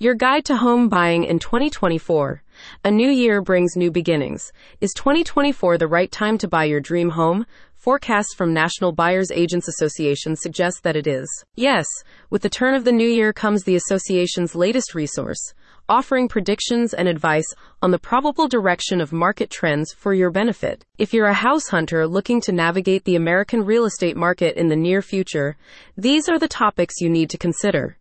Your guide to home buying in 2024. A new year brings new beginnings. Is 2024 the right time to buy your dream home? Forecasts from National Buyers Agents Association suggest that it is. Yes, with the turn of the new year comes the association's latest resource, offering predictions and advice on the probable direction of market trends for your benefit. If you're a house hunter looking to navigate the American real estate market in the near future, these are the topics you need to consider.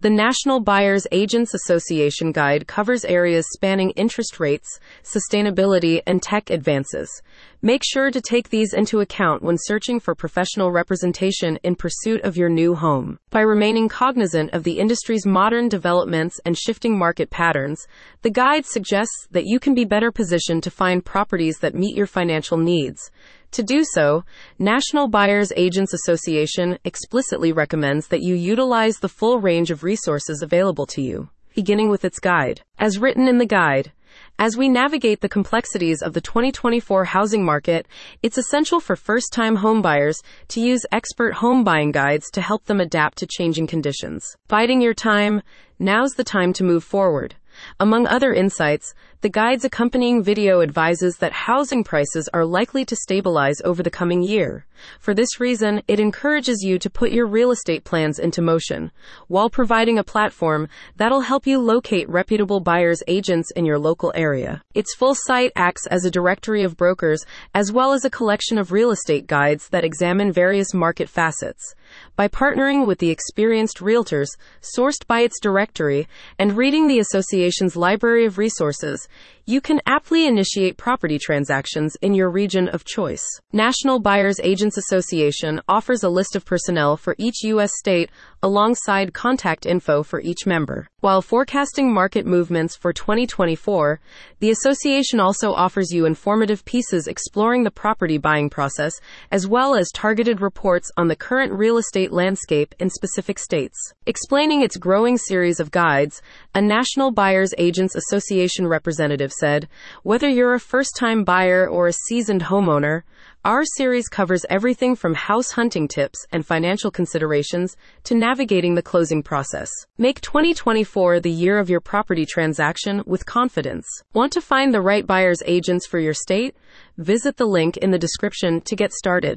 The National Buyers Agents Association Guide covers areas spanning interest rates, sustainability, and tech advances. Make sure to take these into account when searching for professional representation in pursuit of your new home. By remaining cognizant of the industry's modern developments and shifting market patterns, the guide suggests that you can be better positioned to find properties that meet your financial needs. To do so, National Buyers Agents Association explicitly recommends that you utilize the full range of resources available to you, beginning with its guide. As written in the guide, as we navigate the complexities of the 2024 housing market, it's essential for first time homebuyers to use expert home buying guides to help them adapt to changing conditions. Biding your time, now's the time to move forward. Among other insights, the guide's accompanying video advises that housing prices are likely to stabilize over the coming year. For this reason, it encourages you to put your real estate plans into motion, while providing a platform that'll help you locate reputable buyers agents in your local area. Its full site acts as a directory of brokers as well as a collection of real estate guides that examine various market facets. By partnering with the experienced realtors sourced by its directory and reading the association's library of resources, you can aptly initiate property transactions in your region of choice. National Buyers Agents Association offers a list of personnel for each U.S. state alongside contact info for each member. While forecasting market movements for 2024, the association also offers you informative pieces exploring the property buying process, as well as targeted reports on the current real estate landscape in specific states. Explaining its growing series of guides, a National Buyers Agents Association representative said, Whether you're a first time buyer or a seasoned homeowner, our series covers everything from house hunting tips and financial considerations to navigating the closing process. Make 2024 the year of your property transaction with confidence. Want to find the right buyer's agents for your state? Visit the link in the description to get started.